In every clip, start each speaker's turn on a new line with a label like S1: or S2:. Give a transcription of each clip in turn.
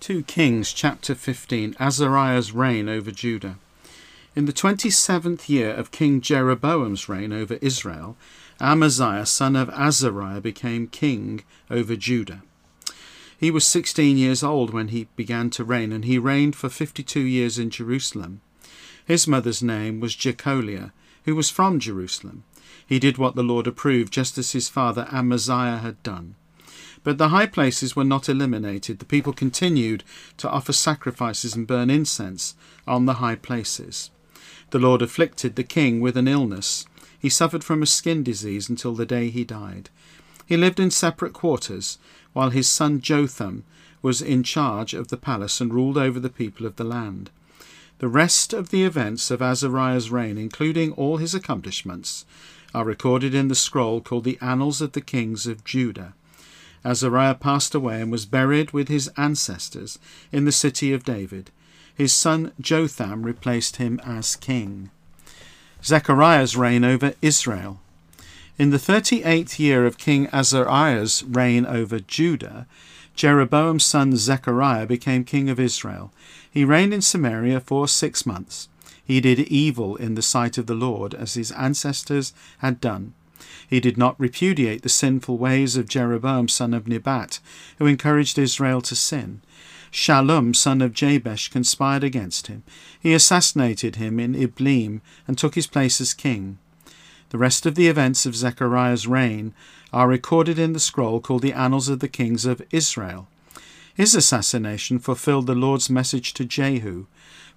S1: 2 Kings chapter 15 Azariah's reign over Judah. In the 27th year of King Jeroboam's reign over Israel, Amaziah son of Azariah became king over Judah. He was 16 years old when he began to reign, and he reigned for 52 years in Jerusalem. His mother's name was Jecoliah, who was from Jerusalem. He did what the Lord approved, just as his father Amaziah had done. But the high places were not eliminated. The people continued to offer sacrifices and burn incense on the high places. The Lord afflicted the king with an illness. He suffered from a skin disease until the day he died. He lived in separate quarters, while his son Jotham was in charge of the palace and ruled over the people of the land. The rest of the events of Azariah's reign, including all his accomplishments, are recorded in the scroll called the Annals of the Kings of Judah. Azariah passed away and was buried with his ancestors in the city of David. His son Jotham replaced him as king. Zechariah's reign over Israel. In the thirty eighth year of King Azariah's reign over Judah, Jeroboam's son Zechariah became king of Israel. He reigned in Samaria for six months. He did evil in the sight of the Lord, as his ancestors had done. He did not repudiate the sinful ways of Jeroboam son of Nebat, who encouraged Israel to sin. Shallum son of Jabesh conspired against him. He assassinated him in Ibleam and took his place as king. The rest of the events of Zechariah's reign are recorded in the scroll called the Annals of the Kings of Israel. His assassination fulfilled the Lord's message to Jehu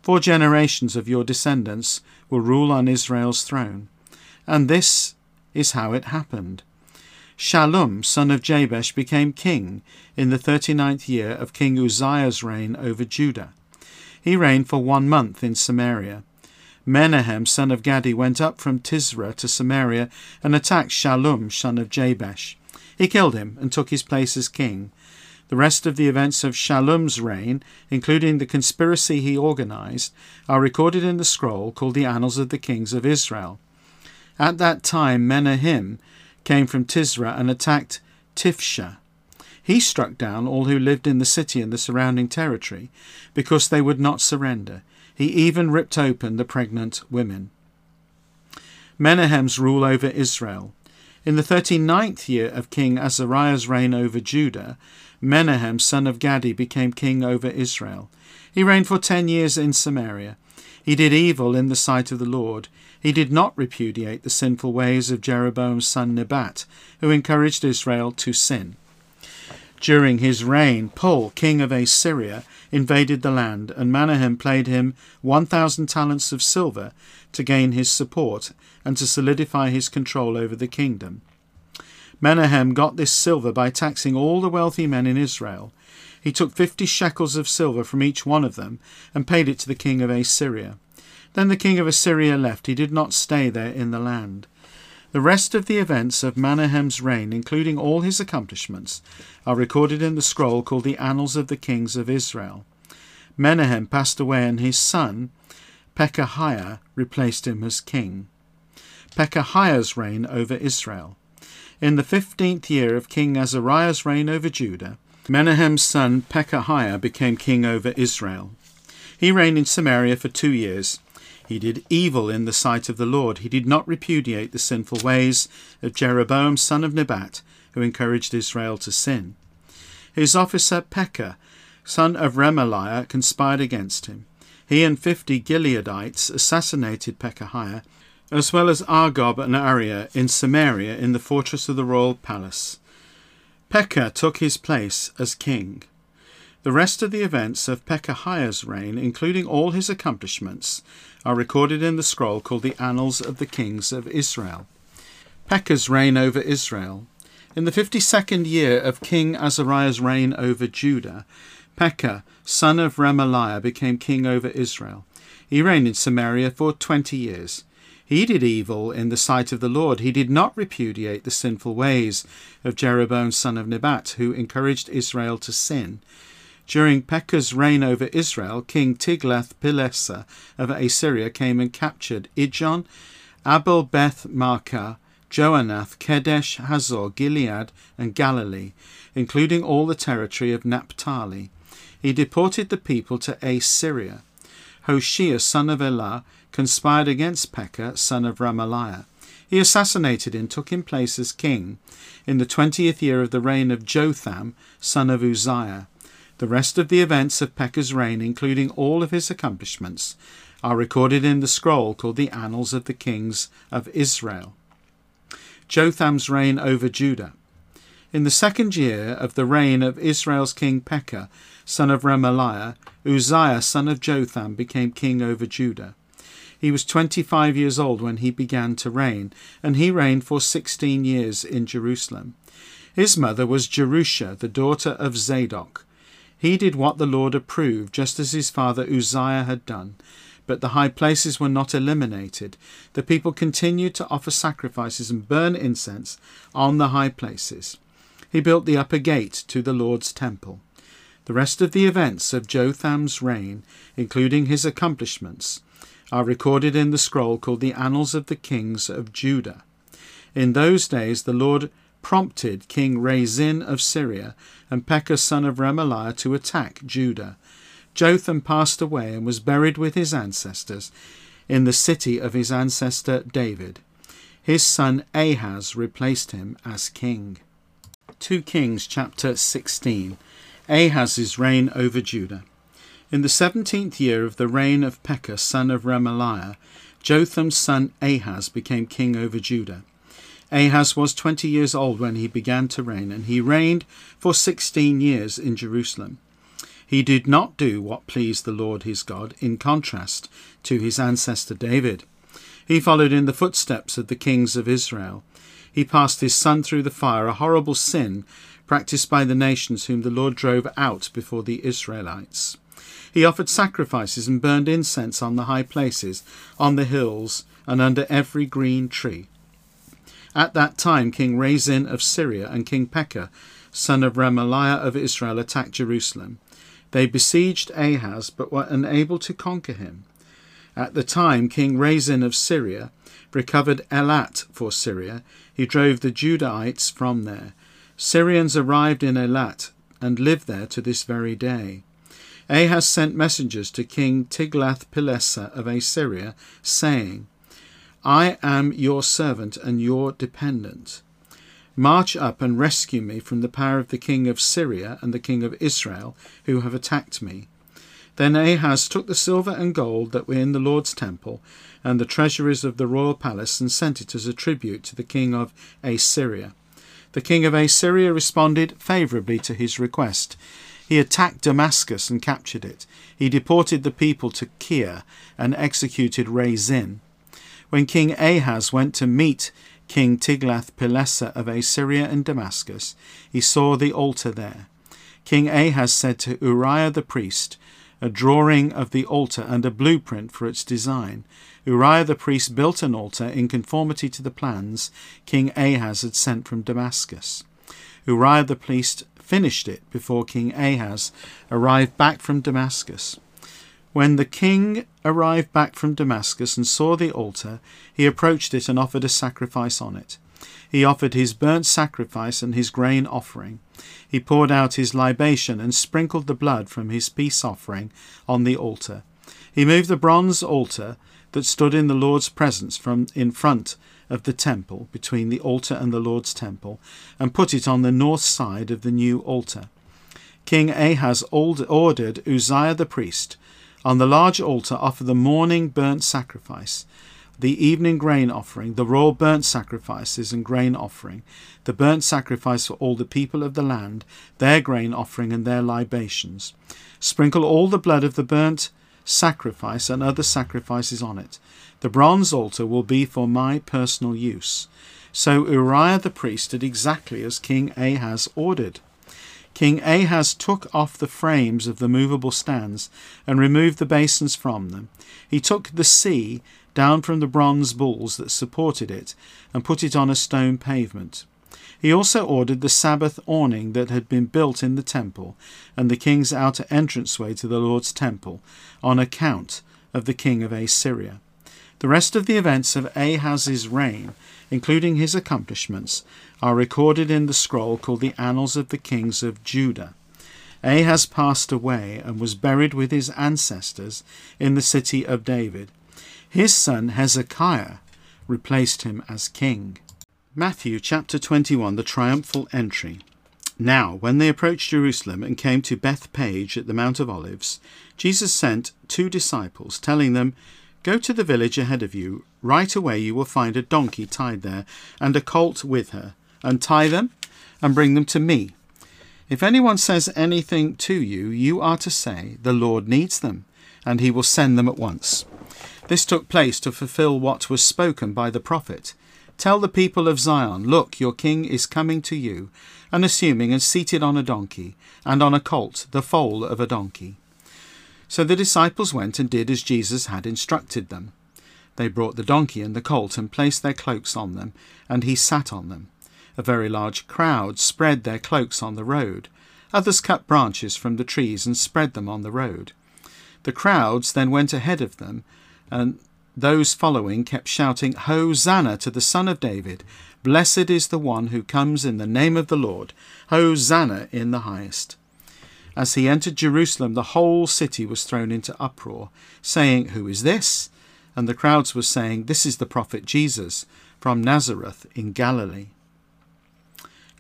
S1: Four generations of your descendants will rule on Israel's throne. And this is how it happened. Shallum, son of Jabesh, became king in the thirty ninth year of King Uzziah's reign over Judah. He reigned for one month in Samaria. Menahem, son of Gadi, went up from Tirzah to Samaria and attacked Shallum, son of Jabesh. He killed him and took his place as king. The rest of the events of Shallum's reign, including the conspiracy he organized, are recorded in the scroll called the Annals of the Kings of Israel. At that time, Menahem came from Tirzah and attacked Tiphsah. He struck down all who lived in the city and the surrounding territory because they would not surrender. He even ripped open the pregnant women. Menahem's rule over Israel. In the thirty ninth year of King Azariah's reign over Judah, Menahem, son of Gadi, became king over Israel. He reigned for ten years in Samaria. He did evil in the sight of the Lord. He did not repudiate the sinful ways of Jeroboam's son Nebat, who encouraged Israel to sin. During his reign, Pul, king of Assyria, invaded the land, and Menahem paid him one thousand talents of silver to gain his support and to solidify his control over the kingdom. Menahem got this silver by taxing all the wealthy men in Israel. He took fifty shekels of silver from each one of them and paid it to the king of Assyria. Then the king of Assyria left. He did not stay there in the land. The rest of the events of Menahem's reign, including all his accomplishments, are recorded in the scroll called the Annals of the Kings of Israel. Menahem passed away, and his son, Pekahiah, replaced him as king. Pekahiah's reign over Israel. In the fifteenth year of King Azariah's reign over Judah, Menahem's son Pekahiah became king over Israel. He reigned in Samaria for two years. He did evil in the sight of the Lord. He did not repudiate the sinful ways of Jeroboam son of Nebat, who encouraged Israel to sin. His officer Pekah, son of Remaliah, conspired against him. He and fifty Gileadites assassinated Pekahiah as well as Argob and Arieh in Samaria in the fortress of the royal palace. Pekah took his place as king. The rest of the events of Pekahiah's reign, including all his accomplishments, are recorded in the scroll called the Annals of the Kings of Israel. Pekah's reign over Israel. In the fifty second year of King Azariah's reign over Judah, Pekah, son of Remaliah, became king over Israel. He reigned in Samaria for twenty years. He did evil in the sight of the Lord. He did not repudiate the sinful ways of Jeroboam son of Nebat, who encouraged Israel to sin. During Pekah's reign over Israel, King Tiglath-Pileser of Assyria came and captured Ijon, Abel Beth Maacah, Janoah, Kedesh, Hazor, Gilead, and Galilee, including all the territory of Naphtali. he deported the people to Assyria. Hoshea, son of Elah, conspired against Pekah, son of Remaliah. He assassinated him, took his place as king in the twentieth year of the reign of Jotham, son of Uzziah. The rest of the events of Pekah's reign, including all of his accomplishments, are recorded in the scroll called the Annals of the Kings of Israel. Jotham's reign over Judah. In the second year of the reign of Israel's king Pekah, son of Remaliah, Uzziah, son of Jotham, became king over Judah. He was twenty five years old when he began to reign, and he reigned for sixteen years in Jerusalem. His mother was Jerusha, the daughter of Zadok. He did what the Lord approved, just as his father Uzziah had done. But the high places were not eliminated. The people continued to offer sacrifices and burn incense on the high places. He built the upper gate to the Lord's temple. The rest of the events of Jotham's reign, including his accomplishments, are recorded in the scroll called the Annals of the Kings of Judah. In those days the Lord prompted King Rezin of Syria and Pekah son of Remaliah to attack Judah. Jotham passed away and was buried with his ancestors in the city of his ancestor David. His son Ahaz replaced him as king. 2 Kings chapter 16 Ahaz's reign over Judah. In the seventeenth year of the reign of Pekah son of Remaliah, Jotham's son Ahaz became king over Judah. Ahaz was twenty years old when he began to reign, and he reigned for sixteen years in Jerusalem. He did not do what pleased the Lord his God, in contrast to his ancestor David. He followed in the footsteps of the kings of Israel. He passed his son through the fire, a horrible sin practiced by the nations whom the Lord drove out before the Israelites. He offered sacrifices and burned incense on the high places, on the hills, and under every green tree. At that time, King Rezin of Syria and King Pekah, son of Remaliah of Israel, attacked Jerusalem. They besieged Ahaz, but were unable to conquer him. At the time, King Rezin of Syria recovered Elat for Syria. He drove the Judahites from there. Syrians arrived in Elat and live there to this very day. Ahaz sent messengers to King Tiglath-Pileser of Assyria, saying, I am your servant and your dependent. March up and rescue me from the power of the king of Syria and the king of Israel, who have attacked me. Then Ahaz took the silver and gold that were in the Lord's temple and the treasuries of the royal palace and sent it as a tribute to the king of Assyria. The king of Assyria responded favourably to his request. He attacked Damascus and captured it. He deported the people to Kir and executed Rezin. When King Ahaz went to meet King Tiglath-Pileser of Assyria in Damascus, he saw the altar there. King Ahaz said to Uriah the priest, a drawing of the altar and a blueprint for its design. Uriah the priest built an altar in conformity to the plans King Ahaz had sent from Damascus. Uriah the priest finished it before King Ahaz arrived back from Damascus. When the king arrived back from Damascus and saw the altar, he approached it and offered a sacrifice on it. He offered his burnt sacrifice and his grain offering. He poured out his libation and sprinkled the blood from his peace offering on the altar. He moved the bronze altar that stood in the Lord's presence from in front of the temple, between the altar and the Lord's temple, and put it on the north side of the new altar. King Ahaz ordered Uzziah the priest on the large altar offer the morning burnt sacrifice, the evening grain offering, the raw burnt sacrifices and grain offering, the burnt sacrifice for all the people of the land, their grain offering and their libations. Sprinkle all the blood of the burnt sacrifice and other sacrifices on it. The bronze altar will be for my personal use. So Uriah the priest did exactly as King Ahaz ordered. King Ahaz took off the frames of the movable stands and removed the basins from them. He took the sea down from the bronze bulls that supported it and put it on a stone pavement. He also ordered the Sabbath awning that had been built in the temple and the king's outer entranceway to the Lord's temple on account of the king of Assyria. The rest of the events of Ahaz's reign, including his accomplishments, are recorded in the scroll called the Annals of the Kings of Judah. Ahaz passed away and was buried with his ancestors in the city of David. His son Hezekiah replaced him as king. Matthew chapter 21, the triumphal entry. Now, when they approached Jerusalem and came to Bethphage at the Mount of Olives, Jesus sent two disciples, telling them, Go to the village ahead of you. Right away you will find a donkey tied there, and a colt with her. Untie them and bring them to me. If anyone says anything to you, you are to say, The Lord needs them, and he will send them at once. This took place to fulfill what was spoken by the prophet. Tell the people of Zion, Look, your king is coming to you, unassuming and seated on a donkey, and on a colt, the foal of a donkey. So the disciples went and did as Jesus had instructed them. They brought the donkey and the colt and placed their cloaks on them, and he sat on them. A very large crowd spread their cloaks on the road. Others cut branches from the trees and spread them on the road. The crowds then went ahead of them, and those following kept shouting, Hosanna to the Son of David! Blessed is the one who comes in the name of the Lord! Hosanna in the highest! As he entered Jerusalem, the whole city was thrown into uproar, saying, Who is this? And the crowds were saying, This is the prophet Jesus from Nazareth in Galilee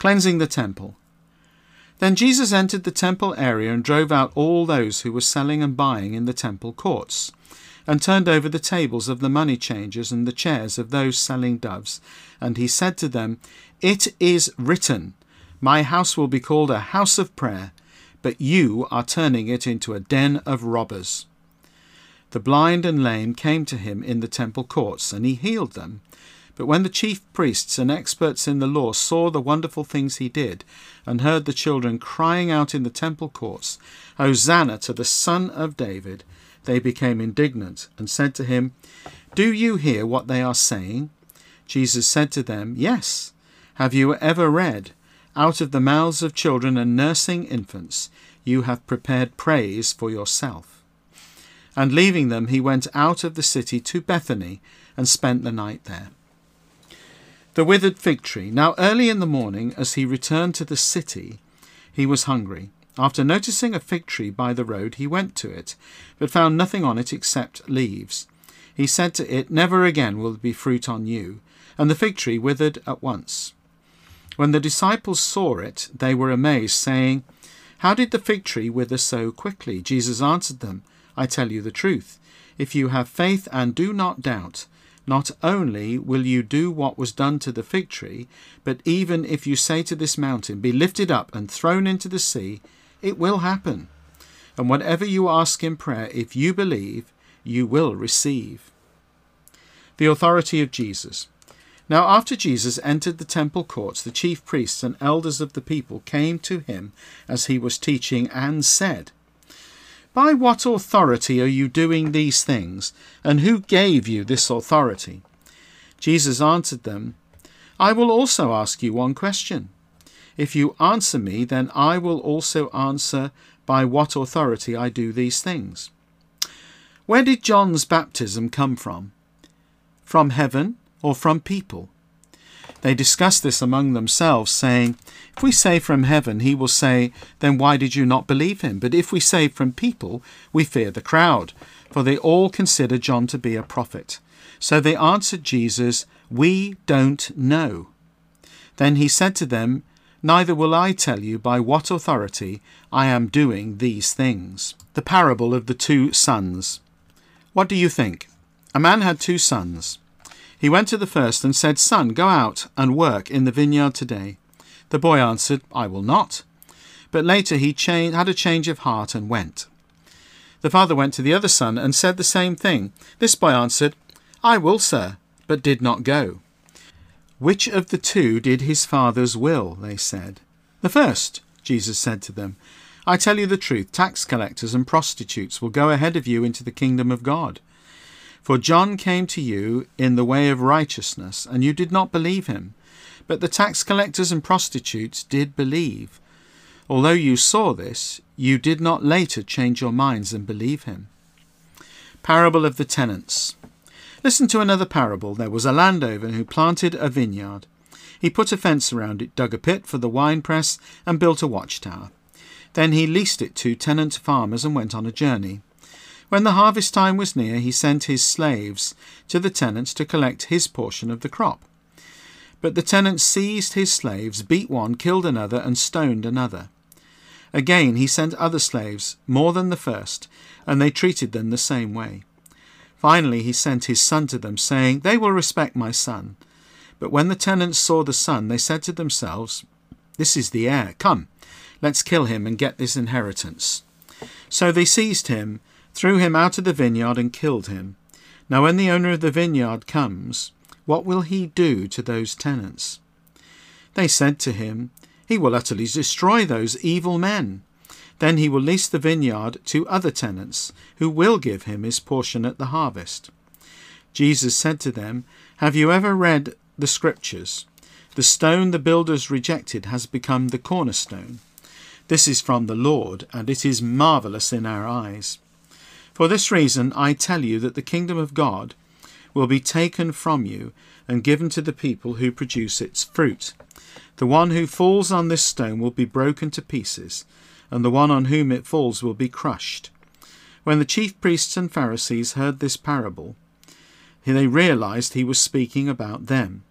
S1: cleansing the temple. Then Jesus entered the temple area and drove out all those who were selling and buying in the temple courts, and turned over the tables of the money changers and the chairs of those selling doves. And he said to them, It is written, My house will be called a house of prayer, but you are turning it into a den of robbers. The blind and lame came to him in the temple courts, and he healed them. But when the chief priests and experts in the law saw the wonderful things he did, and heard the children crying out in the temple courts, Hosanna to the Son of David, they became indignant and said to him, Do you hear what they are saying? Jesus said to them, Yes. Have you ever read, Out of the mouths of children and nursing infants, you have prepared praise for yourself? And leaving them, he went out of the city to Bethany and spent the night there. The withered fig tree. Now early in the morning, as he returned to the city, he was hungry. After noticing a fig tree by the road, he went to it, but found nothing on it except leaves. He said to it, Never again will there be fruit on you. And the fig tree withered at once. When the disciples saw it, they were amazed, saying, How did the fig tree wither so quickly? Jesus answered them, I tell you the truth. If you have faith and do not doubt, not only will you do what was done to the fig tree, but even if you say to this mountain, Be lifted up and thrown into the sea, it will happen. And whatever you ask in prayer, if you believe, you will receive. The authority of Jesus. Now, after Jesus entered the temple courts, the chief priests and elders of the people came to him as he was teaching and said, by what authority are you doing these things? And who gave you this authority? Jesus answered them, I will also ask you one question. If you answer me, then I will also answer by what authority I do these things. Where did John's baptism come from? From heaven or from people? They discussed this among themselves, saying, If we say from heaven, he will say, Then why did you not believe him? But if we say from people, we fear the crowd, for they all consider John to be a prophet. So they answered Jesus, We don't know. Then he said to them, Neither will I tell you by what authority I am doing these things. The parable of the two sons. What do you think? A man had two sons. He went to the first and said, Son, go out and work in the vineyard today. The boy answered, I will not. But later he had a change of heart and went. The father went to the other son and said the same thing. This boy answered, I will, sir, but did not go. Which of the two did his father's will? They said. The first, Jesus said to them. I tell you the truth, tax collectors and prostitutes will go ahead of you into the kingdom of God. For John came to you in the way of righteousness, and you did not believe him. But the tax collectors and prostitutes did believe. Although you saw this, you did not later change your minds and believe him. Parable of the tenants. Listen to another parable. There was a landowner who planted a vineyard. He put a fence around it, dug a pit for the winepress, and built a watchtower. Then he leased it to tenant farmers and went on a journey. When the harvest time was near, he sent his slaves to the tenants to collect his portion of the crop. But the tenants seized his slaves, beat one, killed another, and stoned another. Again he sent other slaves, more than the first, and they treated them the same way. Finally he sent his son to them, saying, They will respect my son. But when the tenants saw the son, they said to themselves, This is the heir. Come, let's kill him and get this inheritance. So they seized him threw him out of the vineyard, and killed him. Now, when the owner of the vineyard comes, what will he do to those tenants? They said to him, He will utterly destroy those evil men. Then he will lease the vineyard to other tenants, who will give him his portion at the harvest. Jesus said to them, Have you ever read the Scriptures? The stone the builders rejected has become the cornerstone. This is from the Lord, and it is marvellous in our eyes. For this reason I tell you that the kingdom of God will be taken from you and given to the people who produce its fruit. The one who falls on this stone will be broken to pieces, and the one on whom it falls will be crushed. When the chief priests and Pharisees heard this parable, they realized he was speaking about them.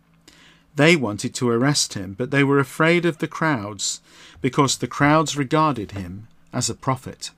S1: They wanted to arrest him, but they were afraid of the crowds, because the crowds regarded him as a prophet.